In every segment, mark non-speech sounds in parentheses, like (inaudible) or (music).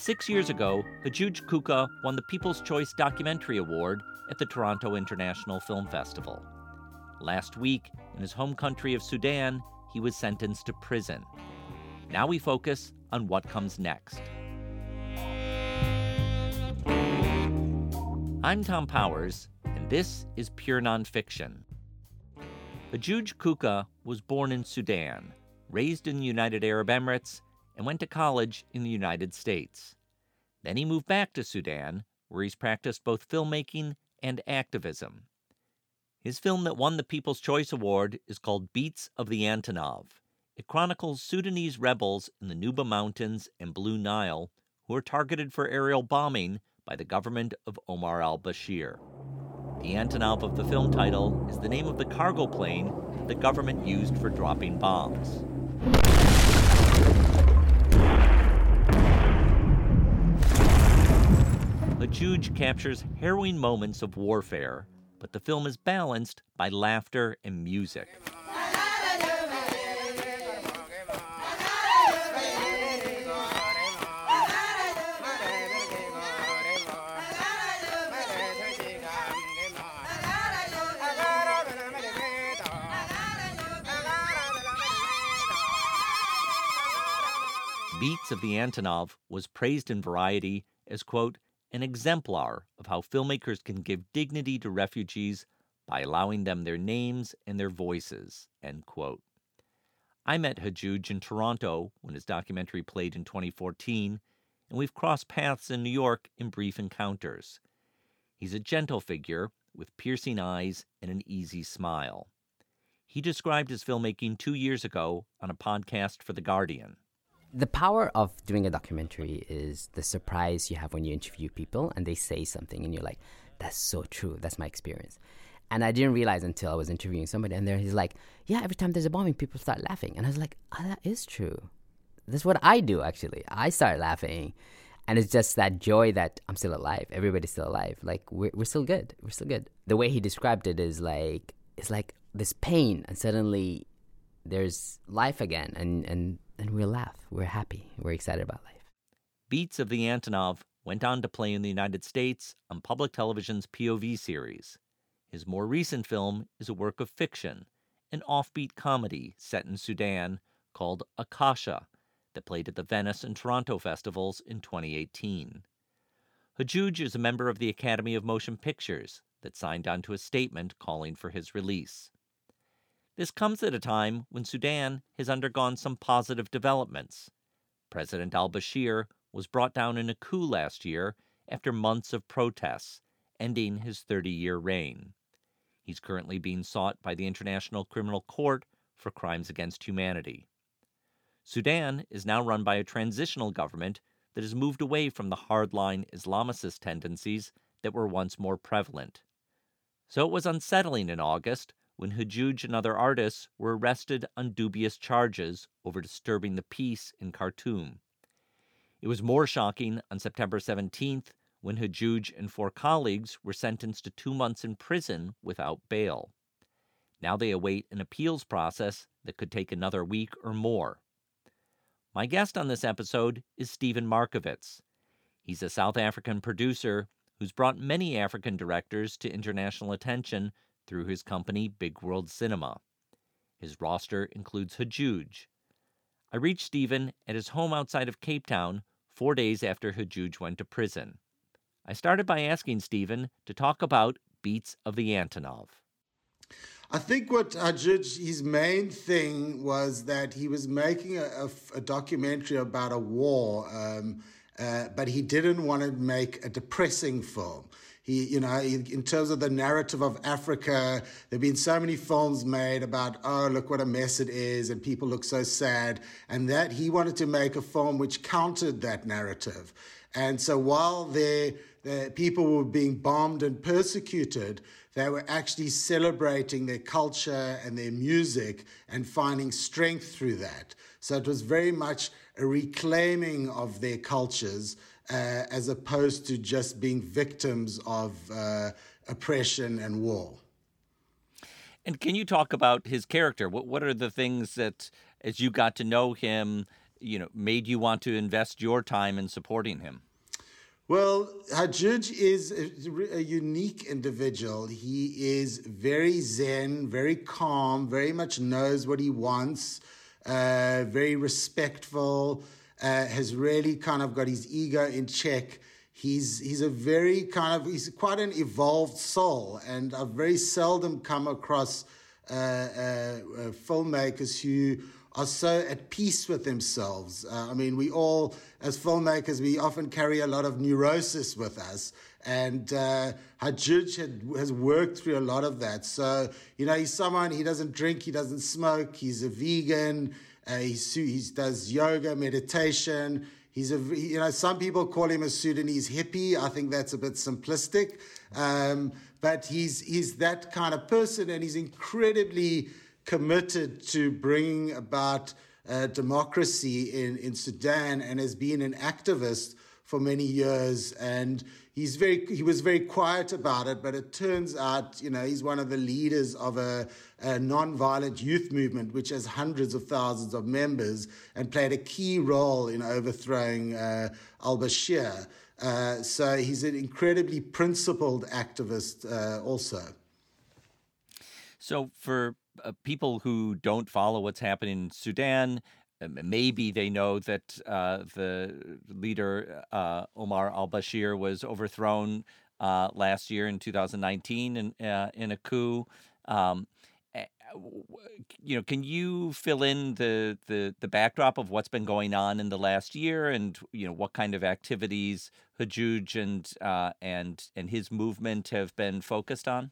Six years ago, Hajooj Kuka won the People's Choice Documentary Award at the Toronto International Film Festival. Last week, in his home country of Sudan, he was sentenced to prison. Now we focus on what comes next. I'm Thom Powers, and this is Pure Nonfiction. Hajooj Kuka was born in Sudan, raised in the United Arab Emirates, and went to college in the United States. Then he moved back to Sudan, where he's practiced both filmmaking and activism. His film that won the People's Choice Award is called Beats of the Antonov. It chronicles Sudanese rebels in the Nuba Mountains and Blue Nile who are targeted for aerial bombing by the government of Omar al Bashir. The Antonov of the film title is the name of the cargo plane the government used for dropping bombs. Hajooj captures harrowing moments of warfare, but the film is balanced by laughter and music. Beats of the Antonov was praised in Variety as, quote, an exemplar of how filmmakers can give dignity to refugees by allowing them their names and their voices. End quote. I met Hajooj in Toronto when his documentary played in 2014, and we've crossed paths in New York in brief encounters. He's a gentle figure with piercing eyes and an easy smile. He described his filmmaking two years ago on a podcast for The Guardian the power of doing a documentary is the surprise you have when you interview people and they say something and you're like, that's so true. That's my experience. And I didn't realize until I was interviewing somebody and there he's like, yeah, every time there's a bombing, people start laughing. And I was like, oh, that is true. That's what I do actually. I start laughing. And it's just that joy that I'm still alive. Everybody's still alive. Like we're, we're still good. We're still good. The way he described it is like, it's like this pain and suddenly there's life again. And, and and we'll laugh. We're happy. We're excited about life. Beats of the Antonov went on to play in the United States on public television's POV series. His more recent film is a work of fiction, an offbeat comedy set in Sudan called Akasha, that played at the Venice and Toronto festivals in 2018. Hajooj is a member of the Academy of Motion Pictures that signed on to a statement calling for his release. This comes at a time when Sudan has undergone some positive developments. President al Bashir was brought down in a coup last year after months of protests, ending his 30 year reign. He's currently being sought by the International Criminal Court for crimes against humanity. Sudan is now run by a transitional government that has moved away from the hardline Islamicist tendencies that were once more prevalent. So it was unsettling in August when Hajooj and other artists were arrested on dubious charges over disturbing the peace in Khartoum. It was more shocking on September 17th when Hajooj and four colleagues were sentenced to two months in prison without bail. Now they await an appeals process that could take another week or more. My guest on this episode is Steven Markovitz. He's a South African producer who's brought many African directors to international attention through his company Big World Cinema. His roster includes Hajooj. I reached Steven at his home outside of Cape Town four days after Hajooj went to prison. I started by asking Steven to talk about Beats of the Antonov. I think what Hajooj, his main thing was that he was making a, a, a documentary about a war, um, uh, but he didn't want to make a depressing film. He, you know, in terms of the narrative of Africa, there have been so many films made about, oh, look what a mess it is, and people look so sad. And that he wanted to make a film which countered that narrative. And so while the people were being bombed and persecuted, they were actually celebrating their culture and their music and finding strength through that. So it was very much a reclaiming of their cultures uh, as opposed to just being victims of uh, oppression and war. And can you talk about his character? What what are the things that, as you got to know him, you know made you want to invest your time in supporting him? Well, Hajooj is a, a, unique individual. He is very zen, very calm, very much knows what he wants, uh, very respectful, uh, has really kind of got his ego in check. He's, he's a very kind of, he's quite an evolved soul. And I've very seldom come across uh, uh, uh filmmakers who are so at peace with themselves. Uh, I mean, we all, as filmmakers, we often carry a lot of neurosis with us. And uh, has worked through a lot of that. So, you know, he's someone, he doesn't drink, he doesn't smoke, he's a vegan, uh, he, he does yoga, meditation. He's a, you know, some people call him a Sudanese hippie. I think that's a bit simplistic. Um, but he's, he's that kind of person and he's incredibly committed to bringing about uh, democracy in, in Sudan and has been an activist for many years. And he's very, he was very quiet about it, but it turns out, you know, he's one of the leaders of a, a non-violent youth movement, which has hundreds of thousands of members and played a key role in overthrowing uh, al-Bashir. Uh, so he's an incredibly principled activist uh, also. So for uh, people who don't follow what's happening in Sudan, maybe they know that uh, the leader uh, Omar al-Bashir was overthrown uh, last year in 2019 in uh, in a coup. Um, you know, can you fill in the, the the backdrop of what's been going on in the last year, and you know what kind of activities Hajooj and uh, and and his movement have been focused on?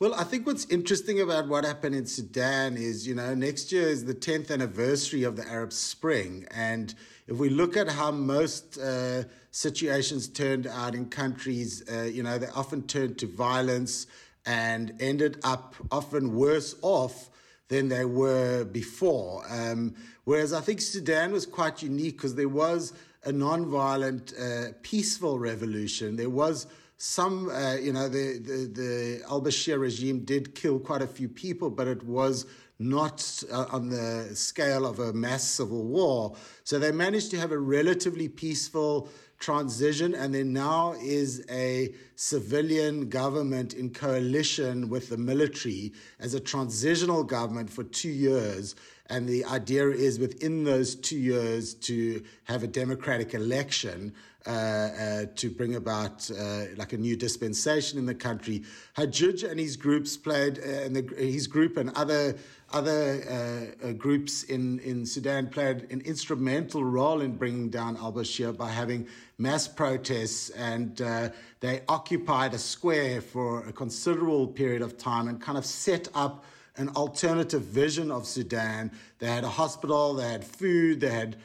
Well, I think what's interesting about what happened in Sudan is, you know, next year is the 10th anniversary of the Arab Spring. And if we look at how most uh, situations turned out in countries, uh, you know, they often turned to violence and ended up often worse off than they were before. Um, whereas I think Sudan was quite unique because there was a non-violent, uh, peaceful revolution. There was some, uh, you know, the, the, the al Bashir regime did kill quite a few people, but it was not uh, on the scale of a mass civil war. So they managed to have a relatively peaceful transition, and there now is a civilian government in coalition with the military as a transitional government for two years. And the idea is within those two years to have a democratic election uh, uh, to bring about uh, like a new dispensation in the country. Hajooj and his groups played, and the, his group and other other uh, uh, groups in, in Sudan played an instrumental role in bringing down al Bashir by having mass protests, and uh, they occupied a square for a considerable period of time and kind of set up an alternative vision of Sudan. They had a hospital, they had food, they had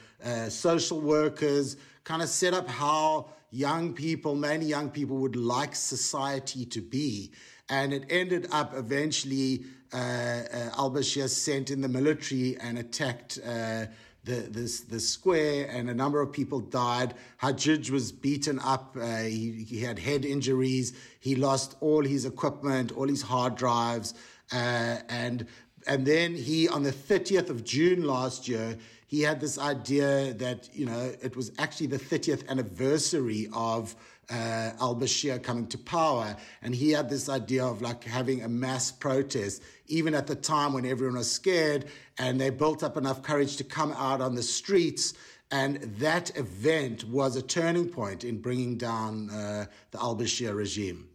social workers kind of set up how young people, many young people, would like society to be. And it ended up eventually uh, uh, al Bashir sent in the military and attacked. Uh, the, this, the square, and a number of people died. Hajooj was beaten up. Uh, he, he, had head injuries. He lost all his equipment, all his hard drives. Uh, and, and then he, on the 30th of June last year, he had this idea that, you know, it was actually the 30th anniversary of uh, al Bashir coming to power. And he had this idea of like having a mass protest, even at the time when everyone was scared. And they built up enough courage to come out on the streets. And that event was a turning point in bringing down uh, the al Bashir regime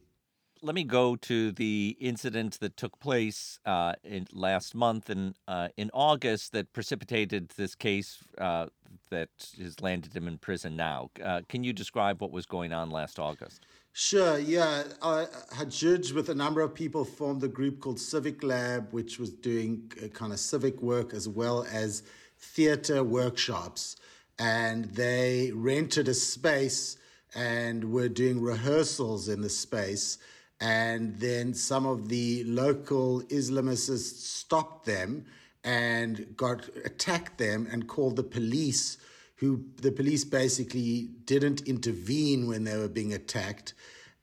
let me go to the incident that took place uh, in last month and uh, in August that precipitated this case uh, that has landed him in prison now. Uh, can you describe what was going on last August? Sure, yeah. Uh, Hajooj, with a number of people, formed a group called Civic Lab, which was doing uh, kind of civic work as well as theater workshops. And they rented a space and were doing rehearsals in the space and then some of the local Islamists stopped them and got attacked them and called the police who the police basically didn't intervene when they were being attacked.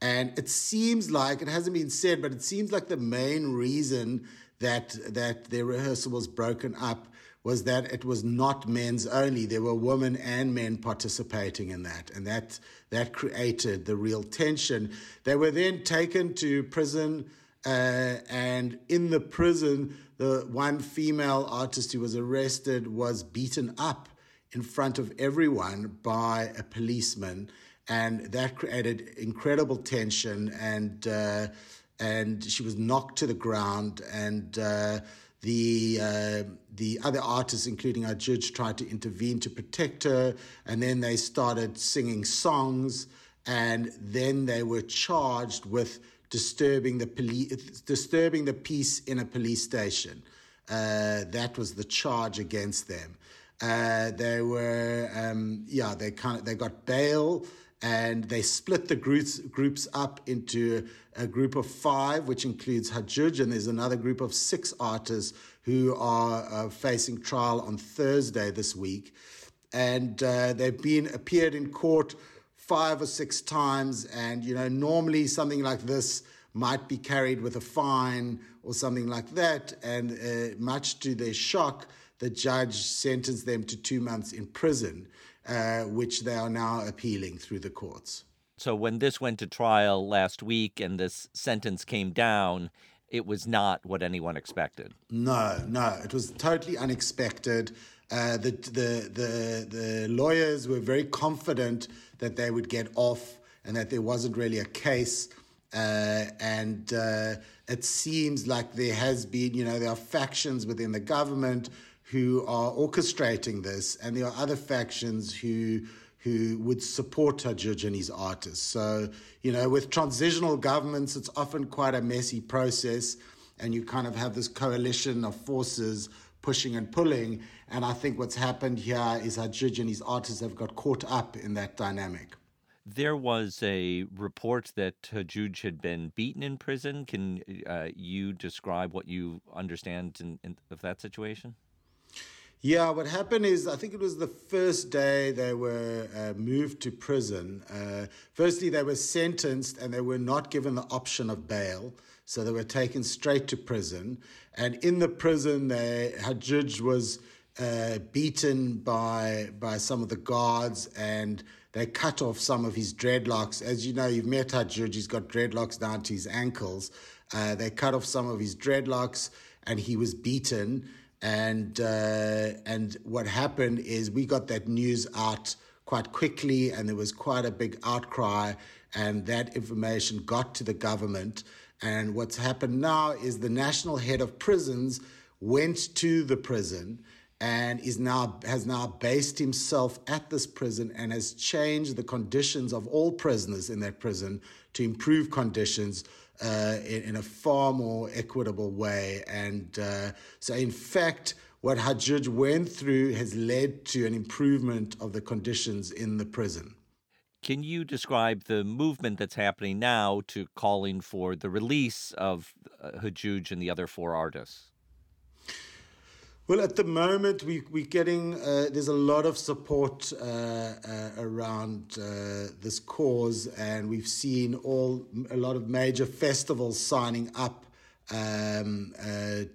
And it seems like it hasn't been said but it seems like the main reason that that their rehearsal was broken up was that it was not men's only. There were women and men participating in that, and that that created the real tension. They were then taken to prison, uh, and in the prison, the one female artist who was arrested was beaten up in front of everyone by a policeman, and that created incredible tension and. Uh, and she was knocked to the ground and uh, the uh, the other artists, including Hajooj, tried to intervene to protect her, and then they started singing songs, and then they were charged with disturbing the police, disturbing the peace in a police station. Uh, that was the charge against them. Uh, they were, um, yeah, they kind of they got bail and they split the groups groups up into a group of five, which includes Hajooj, and there's another group of six artists who are uh, facing trial on Thursday this week, and uh, they've been appeared in court five or six times, and you know normally something like this might be carried with a fine or something like that, and uh, much to their shock, the judge sentenced them to two months in prison uh, which they are now appealing through the courts. So when this went to trial last week and this sentence came down, it was not what anyone expected. No, no, it was totally unexpected. Uh, the, the, the, the lawyers were very confident that they would get off and that there wasn't really a case. Uh, and uh, it seems like there has been, you know, there are factions within the government who are orchestrating this, and there are other factions who who would support Hajooj and his artists. So, you know, with transitional governments, it's often quite a messy process, and you kind of have this coalition of forces pushing and pulling. And I think what's happened here is Hajooj and his artists have got caught up in that dynamic. There was a report that Hajooj had been beaten in prison. Can uh, you describe what you understand in, in, of that situation? Yeah, what happened is I think it was the first day they were uh, moved to prison. Uh, firstly, they were sentenced and they were not given the option of bail. So they were taken straight to prison. And in the prison, they, Hajooj was uh, beaten by, by some of the guards and they cut off some of his dreadlocks. As you know, you've met Hajooj, he's got dreadlocks down to his ankles. Uh, they cut off some of his dreadlocks and he was beaten. And uh, and what happened is we got that news out quite quickly, and there was quite a big outcry, and that information got to the government. And what's happened now is the national head of prisons went to the prison and is now has now based himself at this prison and has changed the conditions of all prisoners in that prison to improve conditions uh, in, in, a far more equitable way. And uh, so, in fact, what Hajooj went through has led to an improvement of the conditions in the prison. Can you describe the movement that's happening now to calling for the release of uh, and the other four artists? Well, at the moment, we, we're getting, uh, there's a lot of support uh, uh, around uh, this cause, and we've seen all a lot of major festivals signing up um, uh,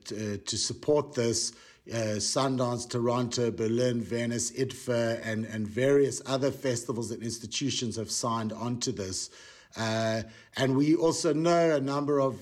to, uh, to, support this. Sundance, Toronto, Berlin, Venice, IDFA, and, and various other festivals and institutions have signed onto this. and we also know a number of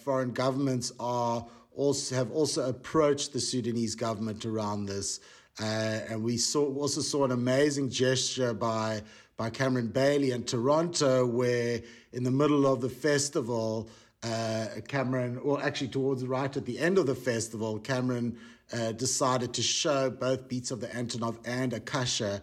foreign governments are also have also approached the Sudanese government around this. Uh, and we saw, also saw an amazing gesture by, by Cameron Bailey in Toronto, where in the middle of the festival, uh, Cameron, or actually towards right at the end of the festival, Cameron uh, decided to show both Beats of the Antonov and Akasha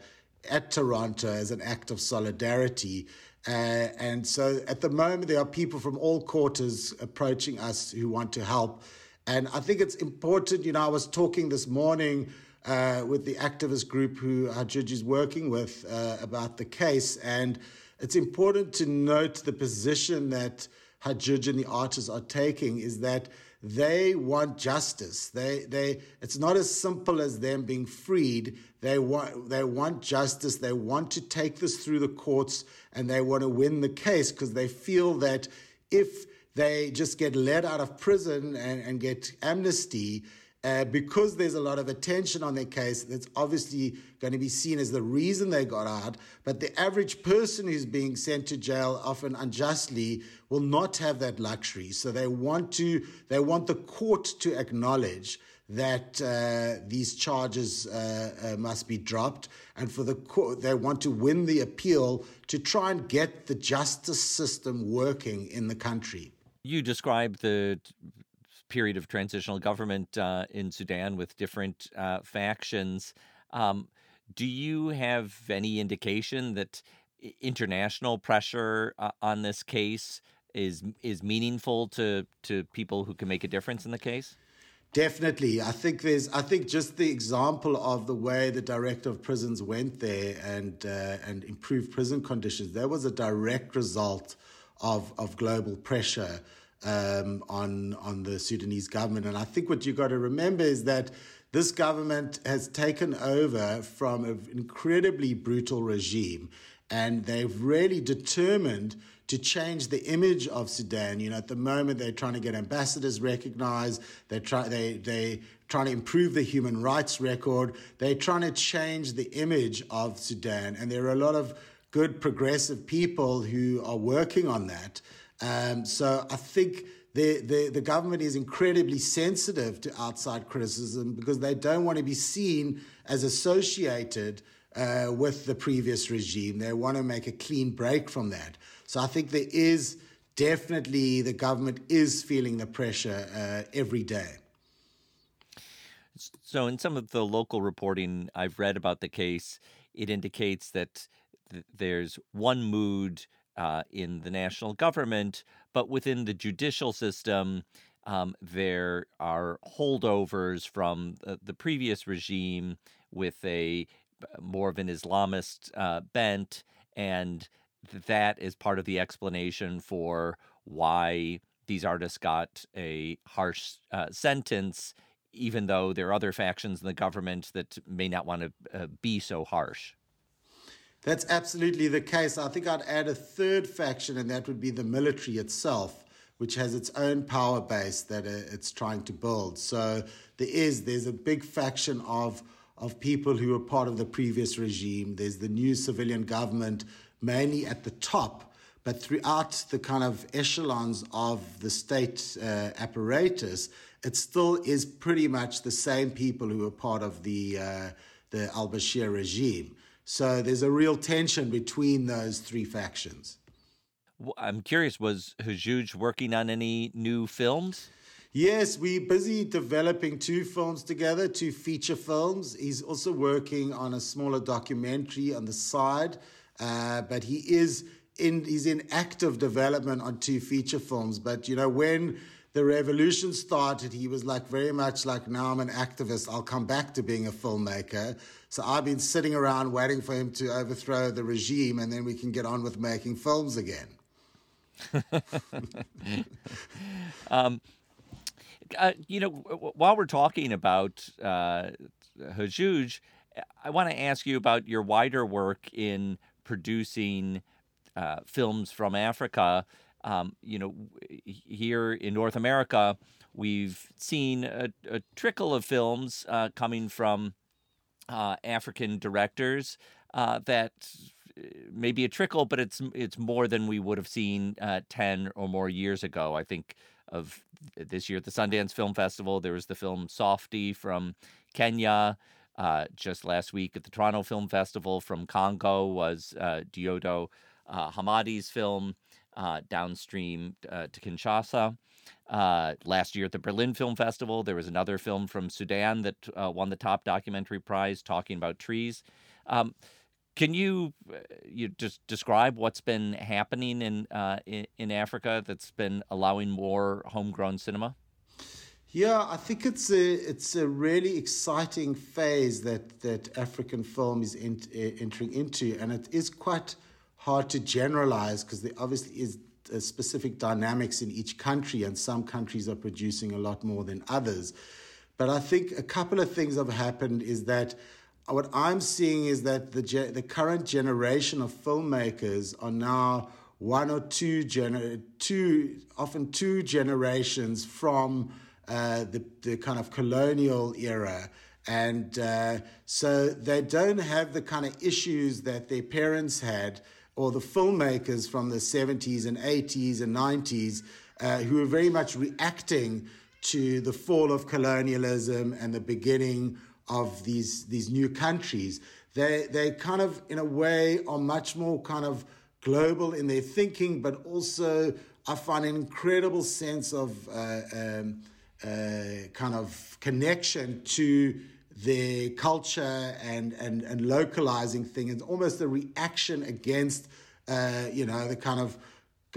at Toronto as an act of solidarity. Uh, and so at the moment, there are people from all quarters approaching us who want to help. And I think it's important, you know, I was talking this morning uh, with the activist group who Hajooj is working with uh, about the case. And it's important to note the position that Hajooj and the artists are taking is that they want justice. They, they, it's not as simple as them being freed. They want, they want justice. They want to take this through the courts and they want to win the case because they feel that if they just get let out of prison and, and get amnesty. Uh, because there's a lot of attention on their case, that's obviously going to be seen as the reason they got out. But the average person who's being sent to jail, often unjustly, will not have that luxury. So they want to, they want the court to acknowledge that uh, these charges uh, uh, must be dropped, and for the court, they want to win the appeal to try and get the justice system working in the country. You described the period of transitional government uh, in Sudan with different uh, factions. Um, do you have any indication that international pressure uh, on this case is is meaningful to to people who can make a difference in the case? Definitely. I think there's, I think just the example of the way the director of prisons went there and, uh, and improved prison conditions, that was a direct result of, of global pressure um, on, on the Sudanese government. And I think what you've got to remember is that this government has taken over from an incredibly brutal regime and they've really determined to change the image of Sudan. You know, at the moment they're trying to get ambassadors recognized. They're try they they trying to improve the human rights record. They're trying to change the image of Sudan, and there are a lot of good progressive people who are working on that. Um, so I think. The, the, the government is incredibly sensitive to outside criticism because they don't want to be seen as associated uh, with the previous regime. They want to make a clean break from that. So I think there is definitely the government is feeling the pressure uh, every day. So, in some of the local reporting I've read about the case, it indicates that th- there's one mood uh, in the national government, but within the judicial system, um, there are holdovers from the, the, previous regime with a more of an Islamist uh, bent, and that is part of the explanation for why these artists got a harsh uh, sentence, even though there are other factions in the government that may not want to uh, be so harsh. That's absolutely the case. I think I'd add a third faction, and that would be the military itself, which has its own power base that uh, it's trying to build. So there is there's a big faction of of people who were part of the previous regime. There's the new civilian government mainly at the top, but throughout the kind of echelons of the state uh, apparatus, it still is pretty much the same people who are part of the, uh, the al Bashir regime. So there's a real tension between those three factions. I'm curious, was Hajooj working on any new films? Yes, we're busy developing two films together, two feature films. He's also working on a smaller documentary on the side uh, but he is in he's in active development on two feature films. But you know when the revolution started, he was like very much like now I'm an activist. I'll come back to being a filmmaker. So I've been sitting around waiting for him to overthrow the regime, and then we can get on with making films again. (laughs) um, uh, you know, while we're talking about uh, Hajooj, I want to ask you about your wider work in producing uh, films from Africa. Um, you know, here in North America, we've seen a, a trickle of films uh, coming from uh, African directors uh, that uh, maybe a trickle, but it's it's more than we would have seen uh, ten or more years ago. I think of this year at the Sundance Film Festival, there was the film Softie from Kenya. Uh, just last week at the Toronto Film Festival from Congo was uh, Dieudo uh, Hamadi's film, Downstream to Kinshasa. Uh, last year at the Berlin Film Festival, there was another film from Sudan that won the top documentary prize talking about trees. Um, can you you just describe what's been happening in, in, in Africa that's been allowing more homegrown cinema? Yeah, I think it's a it's a really exciting phase that that African film is in, uh, entering into, and it is quite hard to generalize because there obviously is specific dynamics in each country, and some countries are producing a lot more than others. But I think a couple of things have happened is that what I'm seeing is that the the current generation of filmmakers are now one or two, gener- two often two generations from uh, the, the kind of colonial era. And uh, so they don't have the kind of issues that their parents had or the filmmakers from the 70s and 80s and 90s uh, who were very much reacting to the fall of colonialism and the beginning of these, these new countries. They, they kind of, in a way, are much more kind of global in their thinking, but also I find an incredible sense of uh, um, uh, kind of connection to their culture and, and, and localizing things, almost a reaction against, uh, you know, the kind of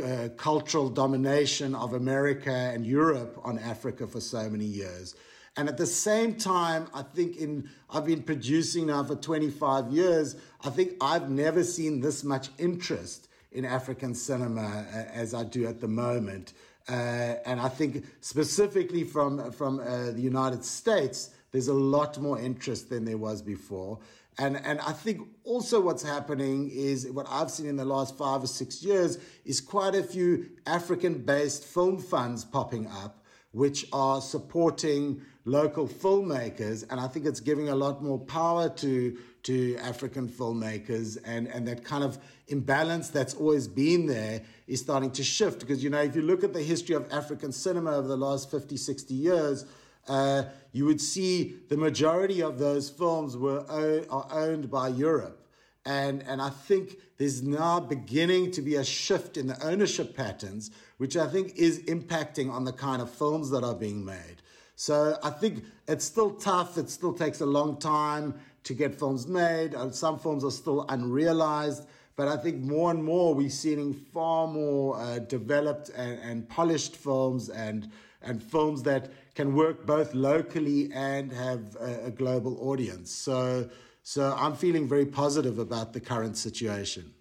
uh, cultural domination of America and Europe on Africa for so many years. And at the same time, I think in I've been producing now for 25 years. I think I've never seen this much interest in African cinema uh, as I do at the moment. Uh, and I think specifically from from uh, the United States, there's a lot more interest than there was before. And, and I think also what's happening is what I've seen in the last five or six years is quite a few African based film funds popping up, which are supporting local filmmakers. And I think it's giving a lot more power to, to African filmmakers. And, and that kind of imbalance that's always been there is starting to shift. Because, you know, if you look at the history of African cinema over the last 50, 60 years, uh, you would see the majority of those films were are owned by Europe. And, and I think there's now beginning to be a shift in the ownership patterns, which I think is impacting on the kind of films that are being made. So I think it's still tough. It still takes a long time to get films made. Uh, some films are still unrealized. But I think more and more we're seeing far more uh, developed and, and polished films and, and films that can work both locally and have a, a global audience. So, so I'm feeling very positive about the current situation.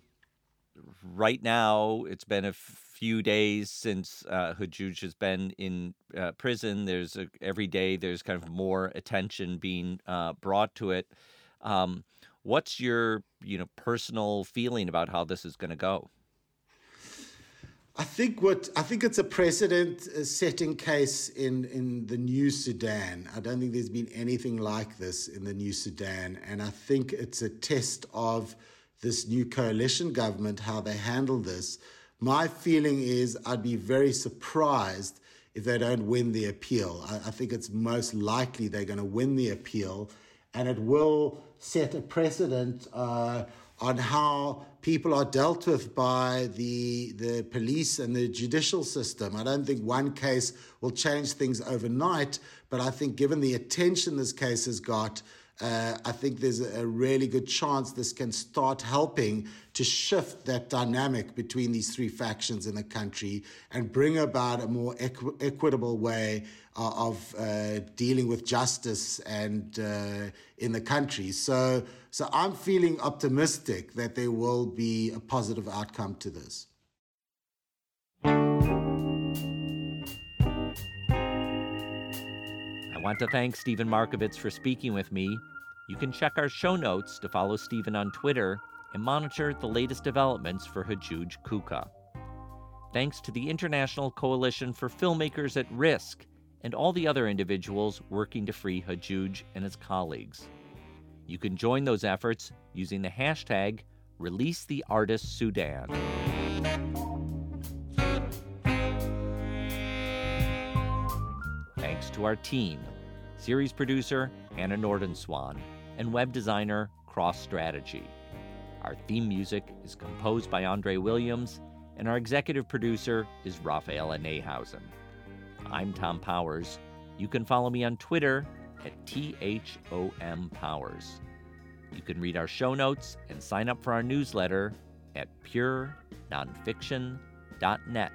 Right now, it's been a few days since uh, Hajooj has been in uh, prison. There's a, every day there's kind of more attention being uh, brought to it. Um, what's your you know personal feeling about how this is going to go? I think what I think it's a precedent-setting case in in the New Sudan. I don't think there's been anything like this in the New Sudan, and I think it's a test of this new coalition government how they handle this. My feeling is I'd be very surprised if they don't win the appeal. I, I think it's most likely they're going to win the appeal, and it will set a precedent. Uh, on how people are dealt with by the, the police and the judicial system. I don't think one case will change things overnight, but I think given the attention this case has got, uh, I think there's a really good chance this can start helping to shift that dynamic between these three factions in the country and bring about a more equ- equitable way uh, of uh, dealing with justice and uh, in the country. So, so I'm feeling optimistic that there will be a positive outcome to this. I want to thank Steven Markovitz for speaking with me. You can check our show notes to follow Steven on Twitter and monitor the latest developments for Hajooj Kuka. Thanks to the International Coalition for Filmmakers at Risk and all the other individuals working to free Hajooj and his colleagues. You can join those efforts using the hashtag #ReleaseTheArtistSudan. Thanks to our team, series producer Anna Nordenswan, and web designer Cross Strategy. Our theme music is composed by Andre Williams, and our executive producer is Raphaela Neihausen. I'm Thom Powers. You can follow me on Twitter at THOM Powers. You can read our show notes and sign up for our newsletter at purenonfiction.net.